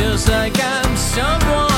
feels like I'm someone